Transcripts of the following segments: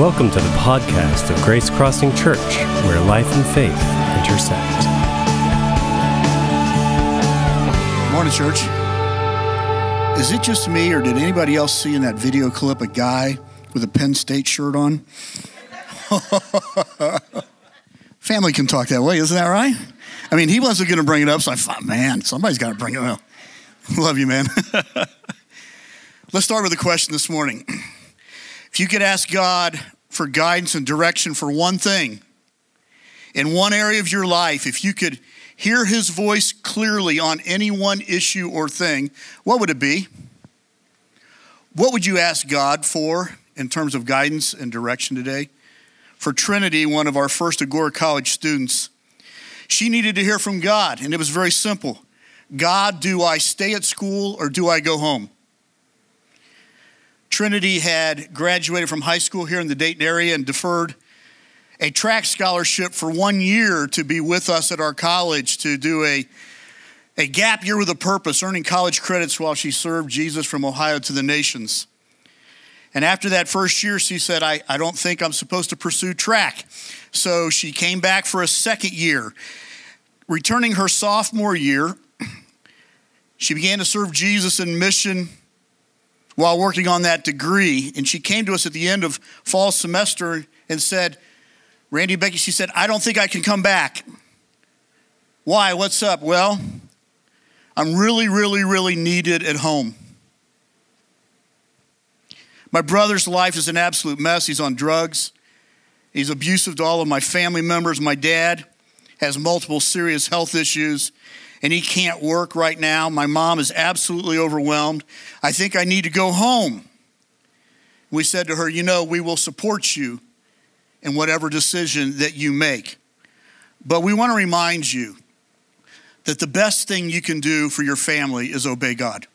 Welcome to the podcast of Grace Crossing Church, where life and faith intersect. Morning, church. Is it just me, or did anybody else see in that video clip a guy with a Penn State shirt on? Family can talk that way, isn't that right? I mean, he wasn't going to bring it up, so I thought, man, somebody's got to bring it up. Love you, man. Let's start with a question this morning. If you could ask God for guidance and direction for one thing in one area of your life, if you could hear his voice clearly on any one issue or thing, what would it be? What would you ask God for in terms of guidance and direction today? For Trinity, one of our first Agora College students, she needed to hear from God, and it was very simple God, do I stay at school or do I go home? Trinity had graduated from high school here in the Dayton area and deferred a track scholarship for one year to be with us at our college to do a, a gap year with a purpose, earning college credits while she served Jesus from Ohio to the nations. And after that first year, she said, I, I don't think I'm supposed to pursue track. So she came back for a second year. Returning her sophomore year, she began to serve Jesus in mission while working on that degree. And she came to us at the end of fall semester and said, Randy Becky, she said, I don't think I can come back. Why? What's up? Well, I'm really, really, really needed at home. My brother's life is an absolute mess. He's on drugs. He's abusive to all of my family members. My dad has multiple serious health issues and he can't work right now. My mom is absolutely overwhelmed. I think I need to go home. We said to her, You know, we will support you in whatever decision that you make. But we want to remind you that the best thing you can do for your family is obey God.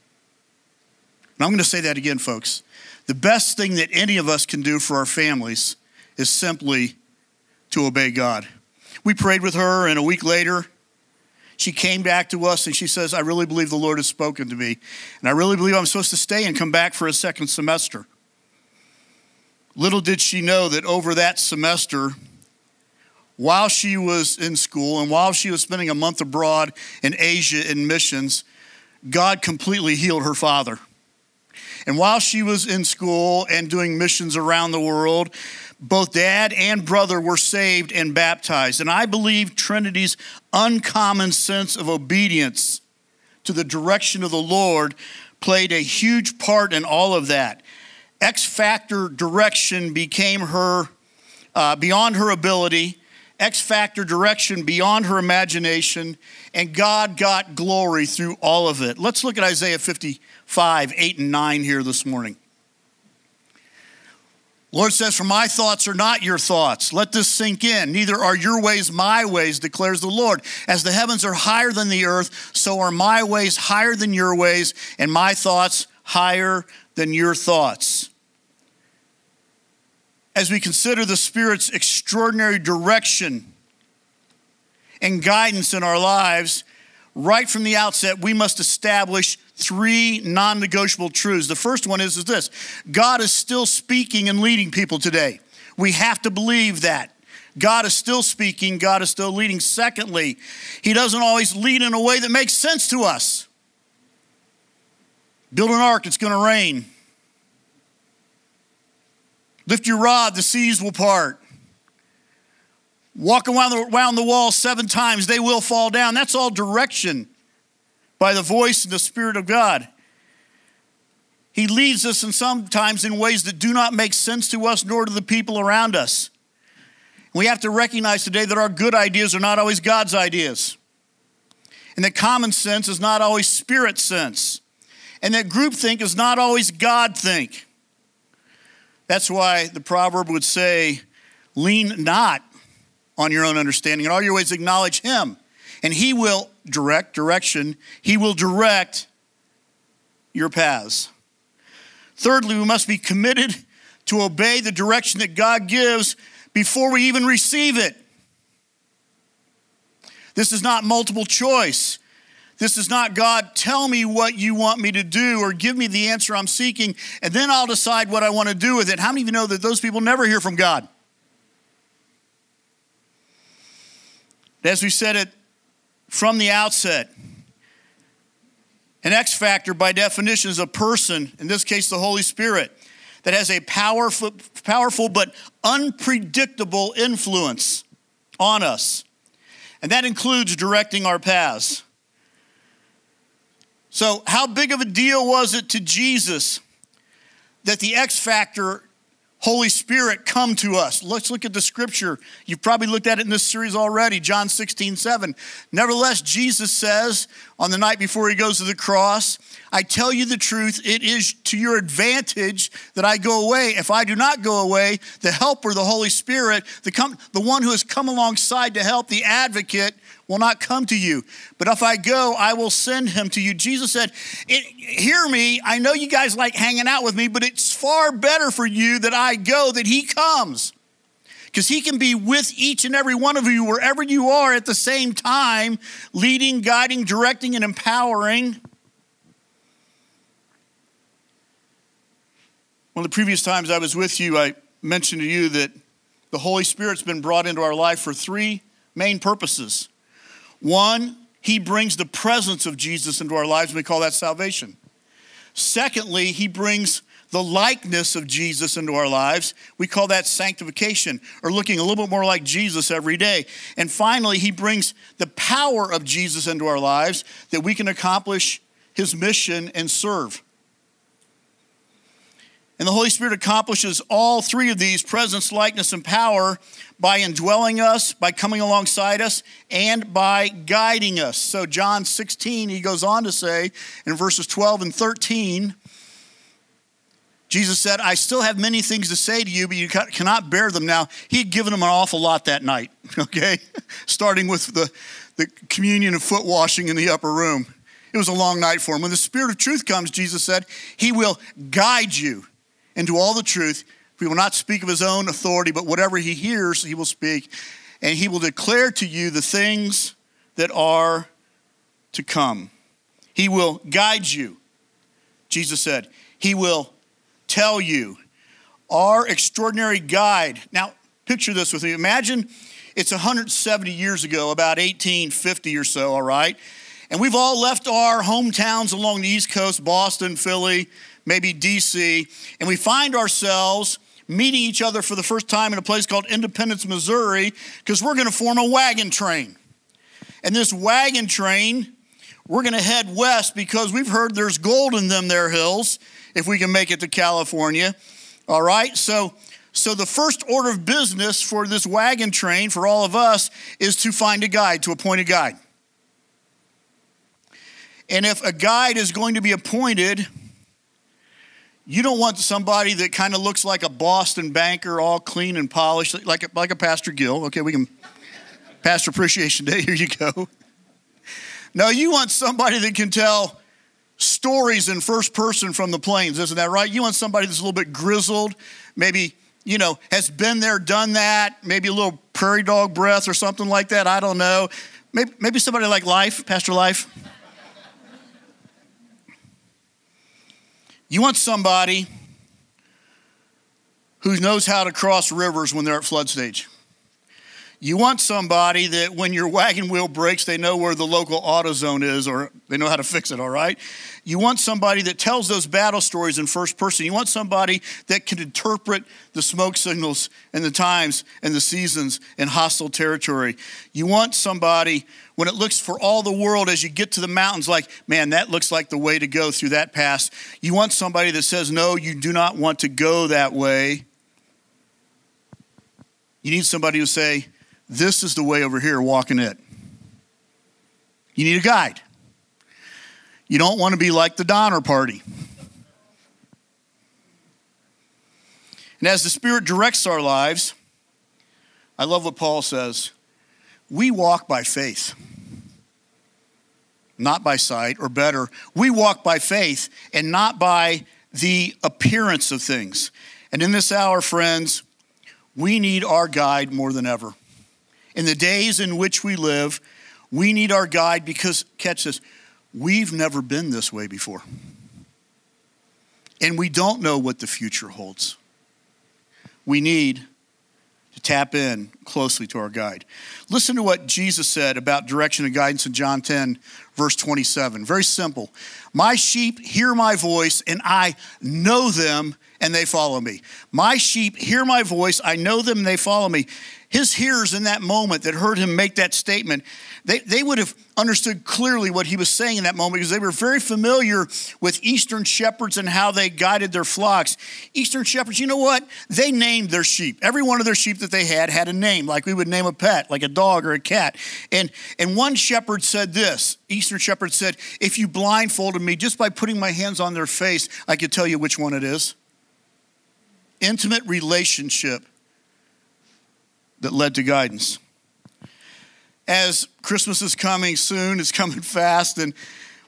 And I'm going to say that again, folks. The best thing that any of us can do for our families is simply to obey God. We prayed with her, and a week later, she came back to us and she says, I really believe the Lord has spoken to me. And I really believe I'm supposed to stay and come back for a second semester. Little did she know that over that semester, while she was in school and while she was spending a month abroad in Asia in missions, God completely healed her father. And while she was in school and doing missions around the world, both dad and brother were saved and baptized. And I believe Trinity's uncommon sense of obedience to the direction of the Lord played a huge part in all of that. X factor direction became her uh, beyond her ability, X factor direction beyond her imagination, and God got glory through all of it. Let's look at Isaiah 55, 8 and 9 here this morning. Lord says, For my thoughts are not your thoughts. Let this sink in. Neither are your ways my ways, declares the Lord. As the heavens are higher than the earth, so are my ways higher than your ways, and my thoughts higher than your thoughts. As we consider the Spirit's extraordinary direction and guidance in our lives, right from the outset, we must establish three non negotiable truths. The first one is, is this God is still speaking and leading people today. We have to believe that. God is still speaking, God is still leading. Secondly, He doesn't always lead in a way that makes sense to us. Build an ark, it's going to rain. Lift your rod, the seas will part. Walk around the, around the wall seven times, they will fall down. That's all direction by the voice and the Spirit of God. He leads us, and sometimes in ways that do not make sense to us nor to the people around us. We have to recognize today that our good ideas are not always God's ideas, and that common sense is not always spirit sense, and that groupthink is not always God think. That's why the proverb would say, Lean not on your own understanding. In all your ways, acknowledge Him, and He will direct direction. He will direct your paths. Thirdly, we must be committed to obey the direction that God gives before we even receive it. This is not multiple choice. This is not God, tell me what you want me to do or give me the answer I'm seeking, and then I'll decide what I want to do with it. How many of you know that those people never hear from God? As we said it from the outset, an X factor, by definition, is a person, in this case, the Holy Spirit, that has a powerful, powerful but unpredictable influence on us. And that includes directing our paths. So, how big of a deal was it to Jesus that the X factor Holy Spirit come to us. Let's look at the scripture. You've probably looked at it in this series already, John 16, 7. Nevertheless, Jesus says on the night before he goes to the cross, I tell you the truth, it is to your advantage that I go away. If I do not go away, the helper, the Holy Spirit, the, come, the one who has come alongside to help, the advocate, will not come to you. But if I go, I will send him to you. Jesus said, Hear me, I know you guys like hanging out with me, but it's far better for you that I go, that he comes. Because he can be with each and every one of you wherever you are at the same time, leading, guiding, directing, and empowering. One of the previous times I was with you, I mentioned to you that the Holy Spirit's been brought into our life for three main purposes. One, he brings the presence of Jesus into our lives, and we call that salvation. Secondly, he brings the likeness of Jesus into our lives. We call that sanctification, or looking a little bit more like Jesus every day. And finally, he brings the power of Jesus into our lives that we can accomplish his mission and serve. And the Holy Spirit accomplishes all three of these presence, likeness, and power by indwelling us, by coming alongside us, and by guiding us. So, John 16, he goes on to say in verses 12 and 13, Jesus said, I still have many things to say to you, but you cannot bear them now. He had given them an awful lot that night, okay? Starting with the, the communion and foot washing in the upper room. It was a long night for him. When the Spirit of truth comes, Jesus said, He will guide you into all the truth. He will not speak of his own authority, but whatever he hears, he will speak. And he will declare to you the things that are to come. He will guide you. Jesus said, He will tell you. Our extraordinary guide. Now, picture this with me. Imagine it's 170 years ago, about 1850 or so, all right? And we've all left our hometowns along the East Coast, Boston, Philly, maybe DC, and we find ourselves meeting each other for the first time in a place called Independence, Missouri, because we're going to form a wagon train. And this wagon train, we're going to head west because we've heard there's gold in them there hills if we can make it to California. All right? So so the first order of business for this wagon train for all of us is to find a guide, to appoint a guide. And if a guide is going to be appointed, you don't want somebody that kind of looks like a Boston banker, all clean and polished, like a, like a Pastor Gill. Okay, we can, Pastor Appreciation Day, here you go. No, you want somebody that can tell stories in first person from the plains, isn't that right? You want somebody that's a little bit grizzled, maybe, you know, has been there, done that, maybe a little prairie dog breath or something like that. I don't know. Maybe, maybe somebody like Life, Pastor Life. You want somebody who knows how to cross rivers when they're at flood stage. You want somebody that when your wagon wheel breaks, they know where the local AutoZone is or they know how to fix it, all right? You want somebody that tells those battle stories in first person. You want somebody that can interpret the smoke signals and the times and the seasons in hostile territory. You want somebody when it looks for all the world as you get to the mountains, like, man, that looks like the way to go through that pass. You want somebody that says, no, you do not want to go that way. You need somebody who say, this is the way over here, walking it. You need a guide. You don't want to be like the Donner Party. And as the Spirit directs our lives, I love what Paul says we walk by faith, not by sight, or better, we walk by faith and not by the appearance of things. And in this hour, friends, we need our guide more than ever. In the days in which we live, we need our guide because, catch this, we've never been this way before. And we don't know what the future holds. We need to tap in closely to our guide. Listen to what Jesus said about direction and guidance in John 10, verse 27. Very simple. My sheep hear my voice, and I know them, and they follow me. My sheep hear my voice, I know them, and they follow me his hearers in that moment that heard him make that statement, they, they would have understood clearly what he was saying in that moment because they were very familiar with Eastern shepherds and how they guided their flocks. Eastern shepherds, you know what? They named their sheep. Every one of their sheep that they had had a name, like we would name a pet, like a dog or a cat. And, and one shepherd said this Eastern shepherd said, If you blindfolded me just by putting my hands on their face, I could tell you which one it is. Intimate relationship that led to guidance. As Christmas is coming soon, it's coming fast, and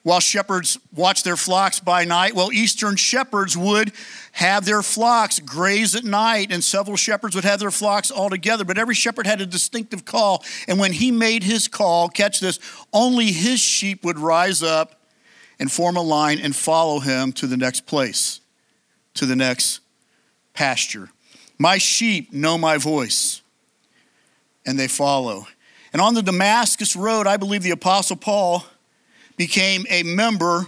while shepherds watch their flocks by night, well, Eastern shepherds would have their flocks graze at night, and several shepherds would have their flocks all together. But every shepherd had a distinctive call, and when he made his call, catch this, only his sheep would rise up and form a line and follow him to the next place, to the next pasture. My sheep know my voice and they follow. And on the Damascus Road, I believe the Apostle Paul became a member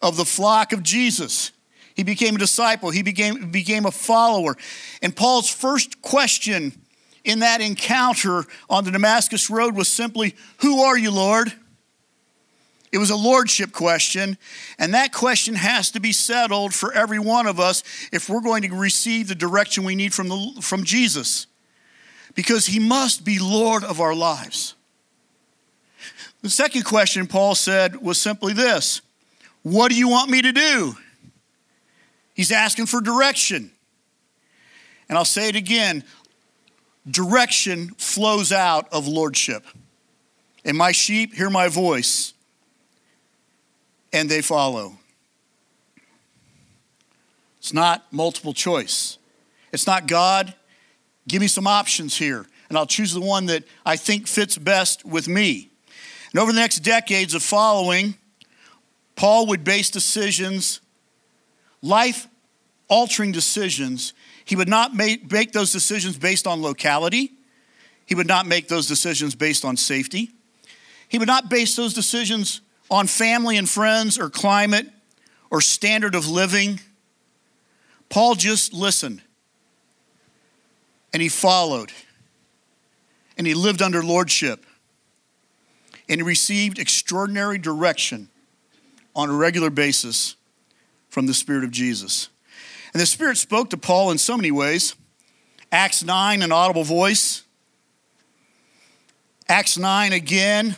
of the flock of Jesus. He became a disciple, he became, became a follower. And Paul's first question in that encounter on the Damascus Road was simply, Who are you, Lord? It was a lordship question, and that question has to be settled for every one of us if we're going to receive the direction we need from, the, from Jesus because he must be Lord of our lives. The second question Paul said was simply this What do you want me to do? He's asking for direction. And I'll say it again direction flows out of lordship. And my sheep hear my voice, and they follow. It's not multiple choice. It's not God Give me some options here, and I'll choose the one that I think fits best with me. And over the next decades of following, Paul would base decisions, life altering decisions. He would not make, make those decisions based on locality. He would not make those decisions based on safety. He would not base those decisions on family and friends or climate or standard of living. Paul just listened and he followed and he lived under lordship and he received extraordinary direction on a regular basis from the Spirit of Jesus. And the Spirit spoke to Paul in so many ways. Acts 9, an audible voice. Acts 9 again,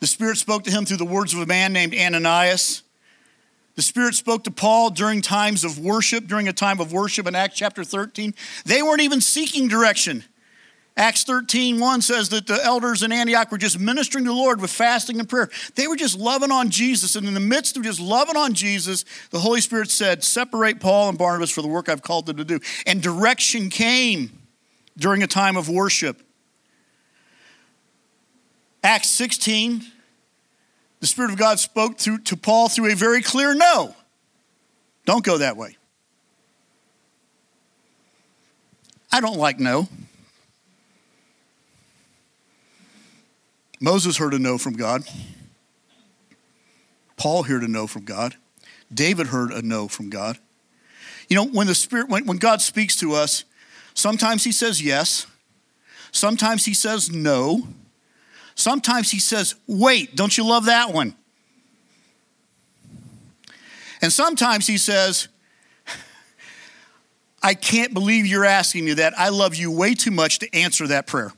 the Spirit spoke to him through the words of a man named Ananias. The Spirit spoke to Paul during times of worship, during a time of worship in Acts chapter 13. They weren't even seeking direction. Acts 13, 1 says that the elders in Antioch were just ministering to the Lord with fasting and prayer. They were just loving on Jesus. And in the midst of just loving on Jesus, the Holy Spirit said, Separate Paul and Barnabas for the work I've called them to do. And direction came during a time of worship. Acts 16, the Spirit of God spoke through, to Paul through a very clear no. Don't go that way. I don't like no. Moses heard a no from God. Paul heard a no from God. David heard a no from God. You know, when the Spirit, when, when God speaks to us, sometimes He says yes, sometimes He says no, Sometimes he says, Wait, don't you love that one? And sometimes he says, I can't believe you're asking me that. I love you way too much to answer that prayer.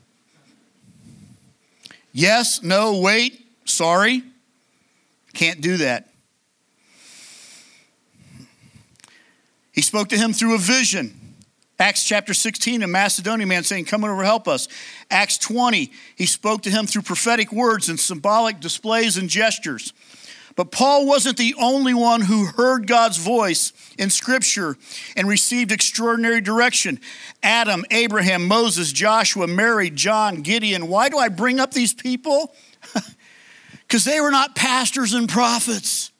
Yes, no, wait, sorry. Can't do that. He spoke to him through a vision. Acts chapter 16, a Macedonian man saying, Come over, help us. Acts 20, he spoke to him through prophetic words and symbolic displays and gestures. But Paul wasn't the only one who heard God's voice in Scripture and received extraordinary direction. Adam, Abraham, Moses, Joshua, Mary, John, Gideon. Why do I bring up these people? Because they were not pastors and prophets,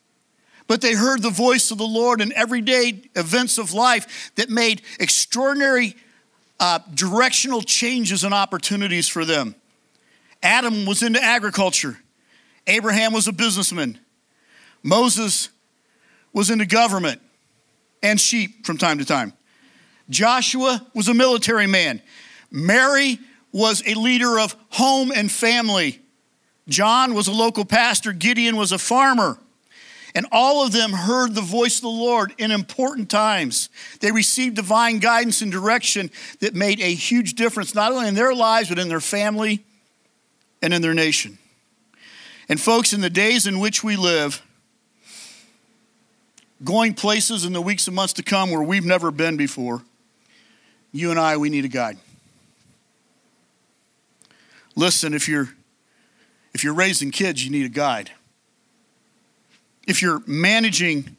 but they heard the voice of the Lord in everyday events of life that made extraordinary uh, directional changes and opportunities for them. Adam was into agriculture, Abraham was a businessman, Moses was into government and sheep from time to time. Joshua was a military man. Mary was a leader of home and family. John was a local pastor. Gideon was a farmer. And all of them heard the voice of the Lord in important times. They received divine guidance and direction that made a huge difference, not only in their lives, but in their family and in their nation. And, folks, in the days in which we live, going places in the weeks and months to come where we've never been before, you and I, we need a guide. Listen, if you're if you're raising kids, you need a guide. If you're managing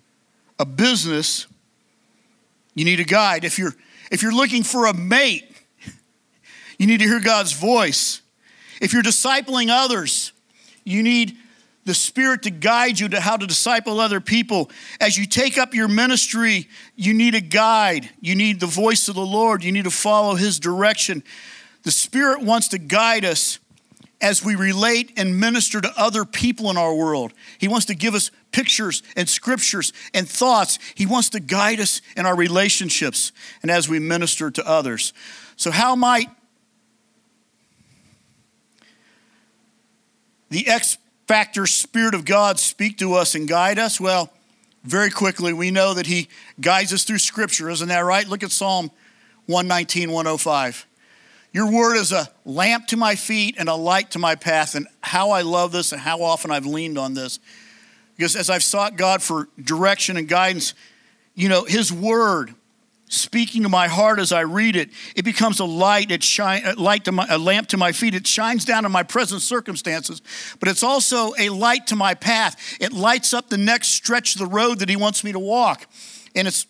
a business, you need a guide. If you're if you're looking for a mate, you need to hear God's voice. If you're discipling others, you need the Spirit to guide you to how to disciple other people. As you take up your ministry, you need a guide. You need the voice of the Lord. You need to follow His direction. The Spirit wants to guide us as we relate and minister to other people in our world. He wants to give us pictures and scriptures and thoughts. He wants to guide us in our relationships and as we minister to others. So, how might the X factor Spirit of God speak to us and guide us? Well, very quickly, we know that He guides us through Scripture. Isn't that right? Look at Psalm 119, 105. Your word is a lamp to my feet and a light to my path. And how I love this and how often I've leaned on this. Because as I've sought God for direction and guidance, you know, His word speaking to my heart as I read it, it becomes a light, it shine, a light to my, a lamp to my feet. It shines down in my present circumstances, but it's also a light to my path. It lights up the next stretch of the road that He wants me to walk. And it's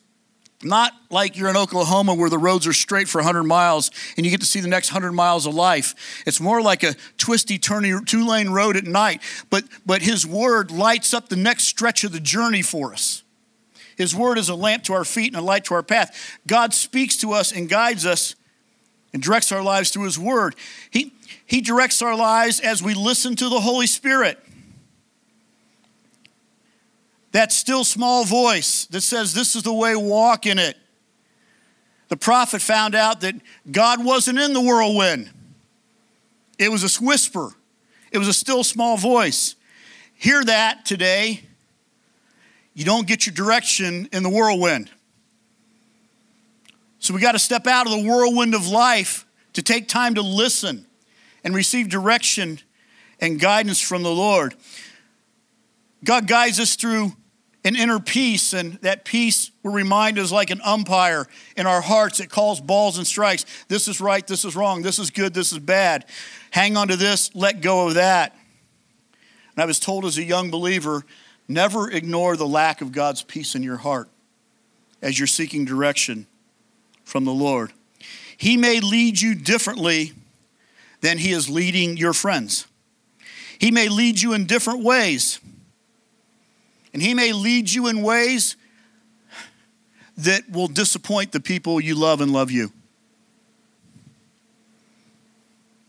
not like you're in Oklahoma where the roads are straight for 100 miles and you get to see the next 100 miles of life. It's more like a twisty, turny, two lane road at night. But, but His Word lights up the next stretch of the journey for us. His Word is a lamp to our feet and a light to our path. God speaks to us and guides us and directs our lives through His Word. He, he directs our lives as we listen to the Holy Spirit that still small voice that says, This is the way, walk in it. The prophet found out that God wasn't in the whirlwind, it was a whisper, it was a still small voice. Hear that today. You don't get your direction in the whirlwind. So we got to step out of the whirlwind of life to take time to listen and receive direction and guidance from the Lord. God guides us through an inner peace, and that peace, we're reminded, is like an umpire in our hearts. It calls balls and strikes. This is right, this is wrong, this is good, this is bad. Hang on to this, let go of that. And I was told as a young believer never ignore the lack of God's peace in your heart as you're seeking direction from the Lord. He may lead you differently than He is leading your friends, He may lead you in different ways. And He may lead you in ways that will disappoint the people you love and love you.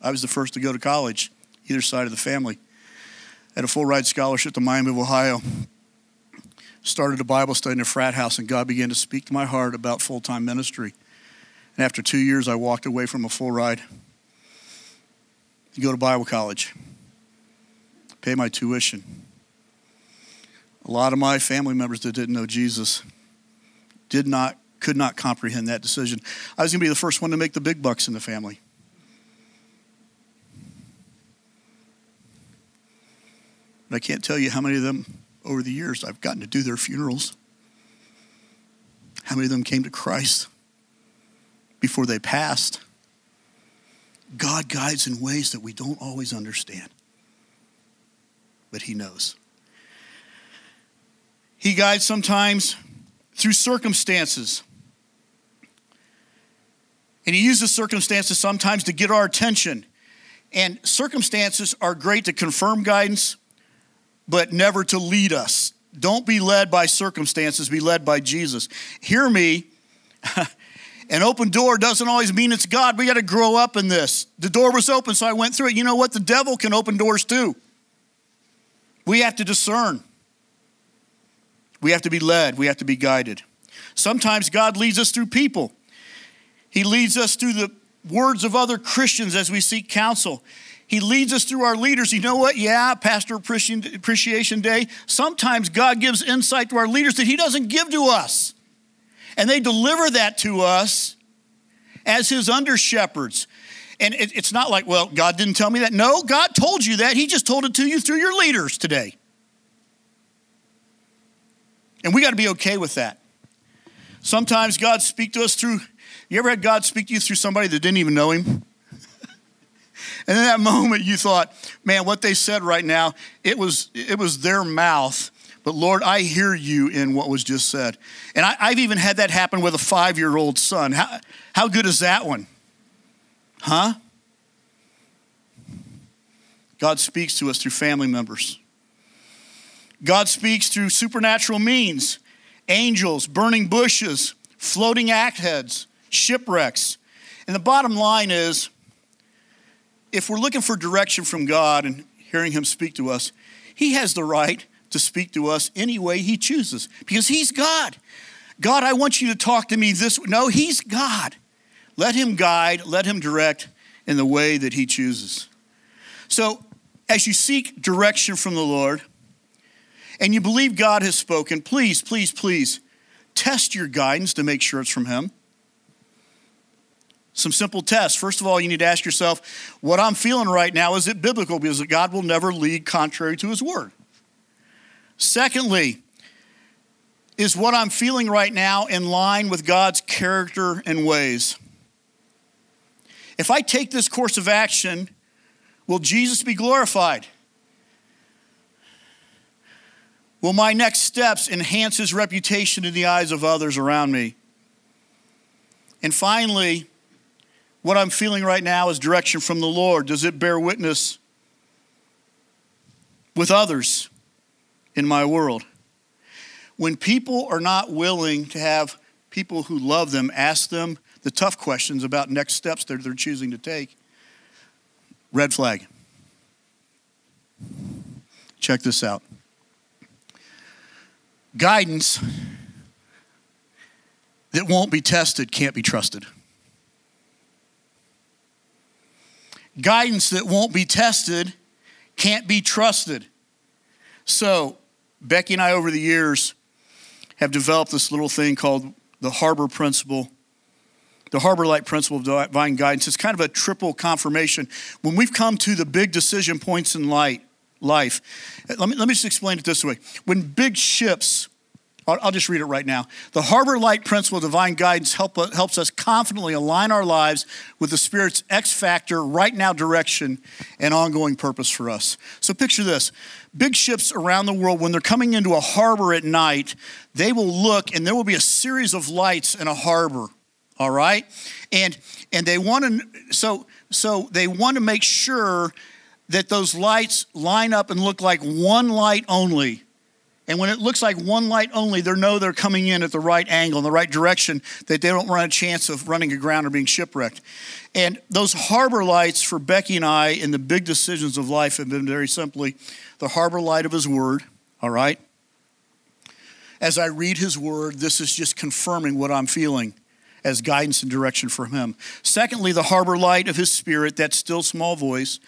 I was the first to go to college, either side of the family. Had a full ride scholarship to Miami of Ohio. Started a Bible study in a frat house, and God began to speak to my heart about full time ministry. And after two years, I walked away from a full ride to go to Bible college, pay my tuition a lot of my family members that didn't know Jesus did not, could not comprehend that decision. I was going to be the first one to make the big bucks in the family. But I can't tell you how many of them over the years I've gotten to do their funerals. How many of them came to Christ before they passed? God guides in ways that we don't always understand, but He knows. He guides sometimes through circumstances. And he uses circumstances sometimes to get our attention. And circumstances are great to confirm guidance, but never to lead us. Don't be led by circumstances, be led by Jesus. Hear me. An open door doesn't always mean it's God. We got to grow up in this. The door was open, so I went through it. You know what? The devil can open doors too. We have to discern. We have to be led. We have to be guided. Sometimes God leads us through people. He leads us through the words of other Christians as we seek counsel. He leads us through our leaders. You know what? Yeah, Pastor Appreciation Day. Sometimes God gives insight to our leaders that He doesn't give to us. And they deliver that to us as His under shepherds. And it's not like, well, God didn't tell me that. No, God told you that. He just told it to you through your leaders today. And we got to be okay with that. Sometimes God speak to us through, you ever had God speak to you through somebody that didn't even know him? and in that moment you thought, man, what they said right now, it was, it was their mouth. But Lord, I hear you in what was just said. And I, have even had that happen with a five year old son. How, how good is that one? Huh? God speaks to us through family members. God speaks through supernatural means angels, burning bushes, floating axe heads, shipwrecks. And the bottom line is if we're looking for direction from God and hearing Him speak to us, He has the right to speak to us any way He chooses because He's God. God, I want you to talk to me this way. No, He's God. Let Him guide, let Him direct in the way that He chooses. So, as you seek direction from the Lord, and you believe God has spoken, please, please, please test your guidance to make sure it's from Him. Some simple tests. First of all, you need to ask yourself, what I'm feeling right now, is it biblical? Because God will never lead contrary to His word. Secondly, is what I'm feeling right now in line with God's character and ways? If I take this course of action, will Jesus be glorified? Will my next steps enhance his reputation in the eyes of others around me? And finally, what I'm feeling right now is direction from the Lord. Does it bear witness with others in my world? When people are not willing to have people who love them ask them the tough questions about next steps that they're choosing to take, red flag. Check this out guidance that won't be tested can't be trusted. Guidance that won't be tested can't be trusted. So, Becky and I, over the years, have developed this little thing called the Harbor Principle, the Harbor Light Principle of Divine Guidance. It's kind of a triple confirmation. When we've come to the big decision points in light, life. Let me, let me just explain it this way. When big ships, I'll, I'll just read it right now. The Harbor Light Principle of Divine Guidance help, helps us confidently align our lives with the Spirit's X factor, right now direction, and ongoing purpose for us. So picture this big ships around the world, when they're coming into a harbor at night, they will look and there will be a series of lights in a harbor. All right? And and they want to so so they want to make sure that those lights line up and look like one light only. And when it looks like one light only, they know they're coming in at the right angle, in the right direction, that they don't run a chance of running aground or being shipwrecked. And those harbor lights for Becky and I in the big decisions of life have been very simply the harbor light of His Word, all right? As I read His Word, this is just confirming what I'm feeling as guidance and direction from Him. Secondly, the harbor light of His Spirit, that still small voice.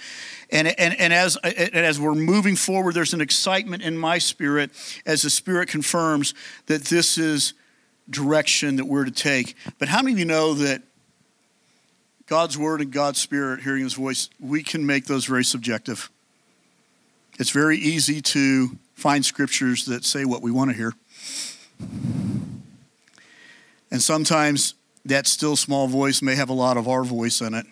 And, and, and, as, and as we're moving forward, there's an excitement in my spirit as the Spirit confirms that this is direction that we're to take. But how many of you know that God's Word and God's Spirit, hearing His voice, we can make those very subjective? It's very easy to find scriptures that say what we want to hear. And sometimes that still small voice may have a lot of our voice in it.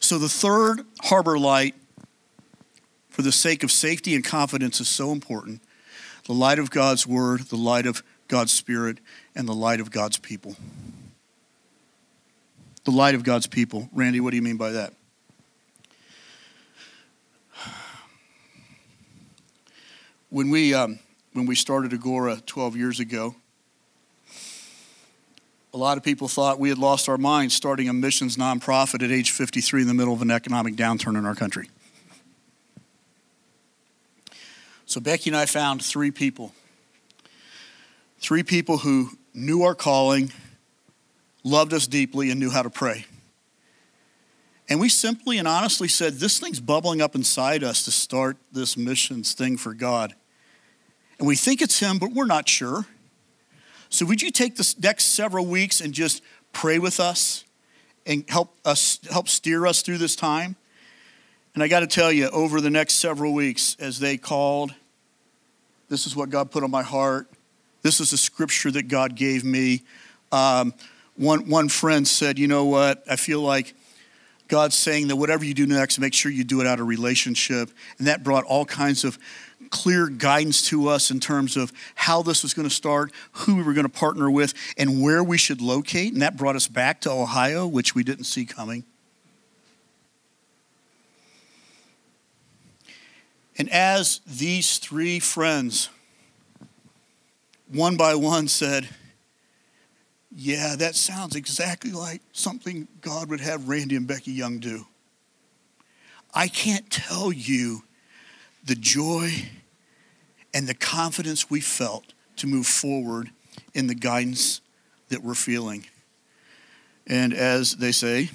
So the third harbor light, for the sake of safety and confidence, is so important. The light of God's word, the light of God's spirit, and the light of God's people. The light of God's people. Randy, what do you mean by that? When we, um, when we started Agora 12 years ago, a lot of people thought we had lost our minds starting a missions nonprofit at age 53 in the middle of an economic downturn in our country. So Becky and I found three people. Three people who knew our calling, loved us deeply, and knew how to pray. And we simply and honestly said, This thing's bubbling up inside us to start this missions thing for God. And we think it's Him, but we're not sure. So, would you take the next several weeks and just pray with us and help us help steer us through this time? And I got to tell you, over the next several weeks, as they called, this is what God put on my heart. This is the scripture that God gave me. Um, one, one friend said, You know what? I feel like God's saying that whatever you do next, make sure you do it out of relationship. And that brought all kinds of clear guidance to us in terms of how this was going to start, who we were going to partner with, and where we should locate. And that brought us back to Ohio, which we didn't see coming. And as these three friends, one by one, said, Yeah, that sounds exactly like something God would have Randy and Becky Young do. I can't tell you the joy and the confidence we felt to move forward in the guidance that we're feeling. And as they say,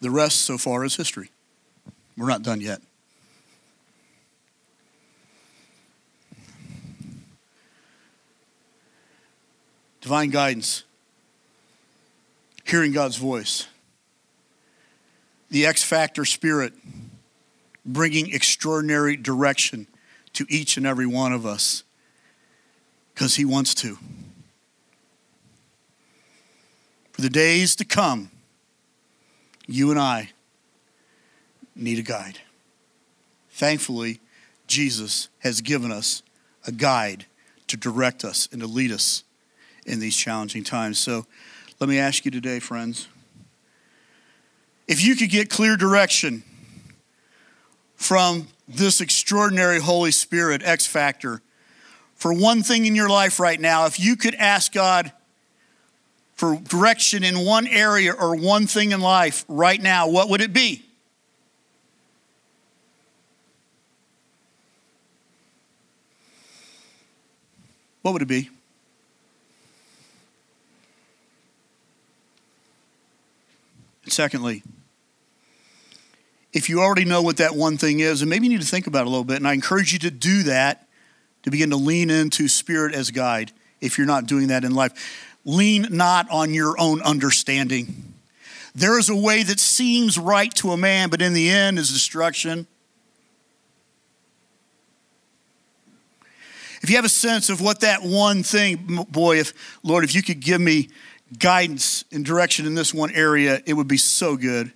the rest so far is history. We're not done yet. divine guidance, hearing God's voice, the X Factor spirit, bringing extraordinary direction to each and every one of us because He wants to. For the days to come, you and I need a guide. Thankfully, Jesus has given us a guide to direct us and to lead us in these challenging times. So let me ask you today, friends if you could get clear direction from this extraordinary Holy Spirit X factor for one thing in your life right now, if you could ask God for direction in one area or one thing in life right now, what would it be? What would it be? Secondly, if you already know what that one thing is, and maybe you need to think about it a little bit, and I encourage you to do that, to begin to lean into Spirit as guide if you're not doing that in life. Lean not on your own understanding. There is a way that seems right to a man, but in the end is destruction. If you have a sense of what that one thing, boy, if, Lord, if you could give me guidance and direction in this one area, it would be so good.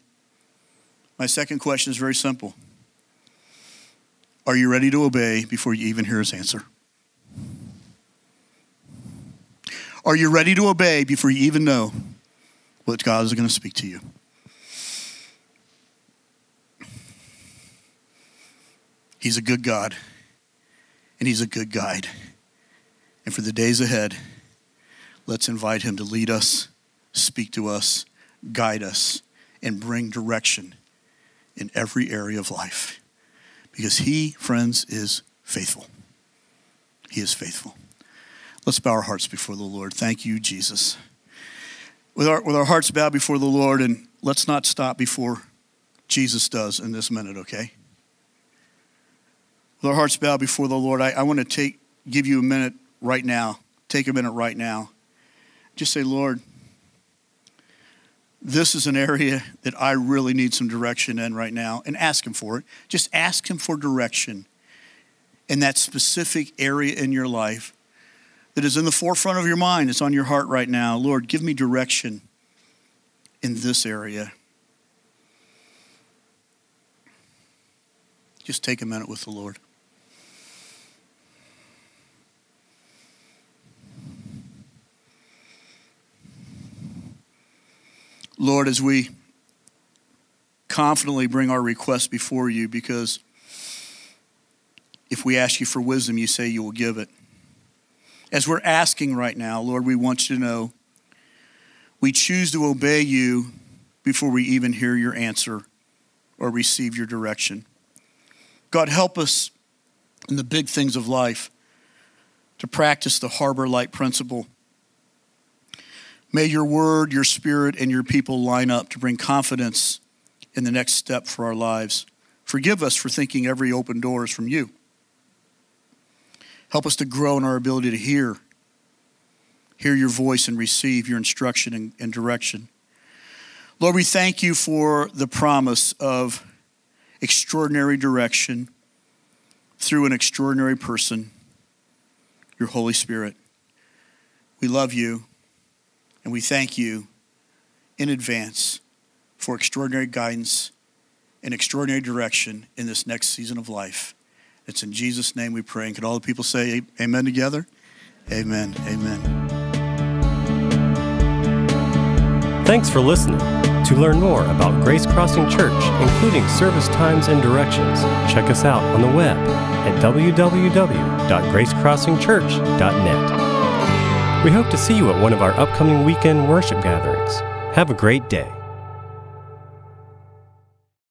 My second question is very simple Are you ready to obey before you even hear his answer? Are you ready to obey before you even know what God is going to speak to you? He's a good God, and He's a good guide. And for the days ahead, Let's invite him to lead us, speak to us, guide us, and bring direction in every area of life. Because he, friends, is faithful. He is faithful. Let's bow our hearts before the Lord. Thank you, Jesus. With our, with our hearts bowed before the Lord, and let's not stop before Jesus does in this minute, okay? With our hearts bowed before the Lord, I, I want to take give you a minute right now. Take a minute right now just say, Lord, this is an area that I really need some direction in right now, and ask Him for it. Just ask Him for direction in that specific area in your life that is in the forefront of your mind, it's on your heart right now. Lord, give me direction in this area. Just take a minute with the Lord. Lord, as we confidently bring our requests before you, because If we ask you for wisdom, you say you will give it. As we're asking right now, Lord, we want you to know we choose to obey you before we even hear your answer or receive your direction. God, help us in the big things of life to practice the harbor light principle. May your word, your spirit, and your people line up to bring confidence in the next step for our lives. Forgive us for thinking every open door is from you. Help us to grow in our ability to hear, hear your voice and receive your instruction and, and direction. Lord, we thank you for the promise of extraordinary direction through an extraordinary person, your Holy Spirit. We love you and we thank you in advance for extraordinary guidance and extraordinary direction in this next season of life. It's in Jesus' name we pray. And can all the people say amen together? Amen. Amen. Thanks for listening. To learn more about Grace Crossing Church, including service times and directions, check us out on the web at www.gracecrossingchurch.net. We hope to see you at one of our upcoming weekend worship gatherings. Have a great day.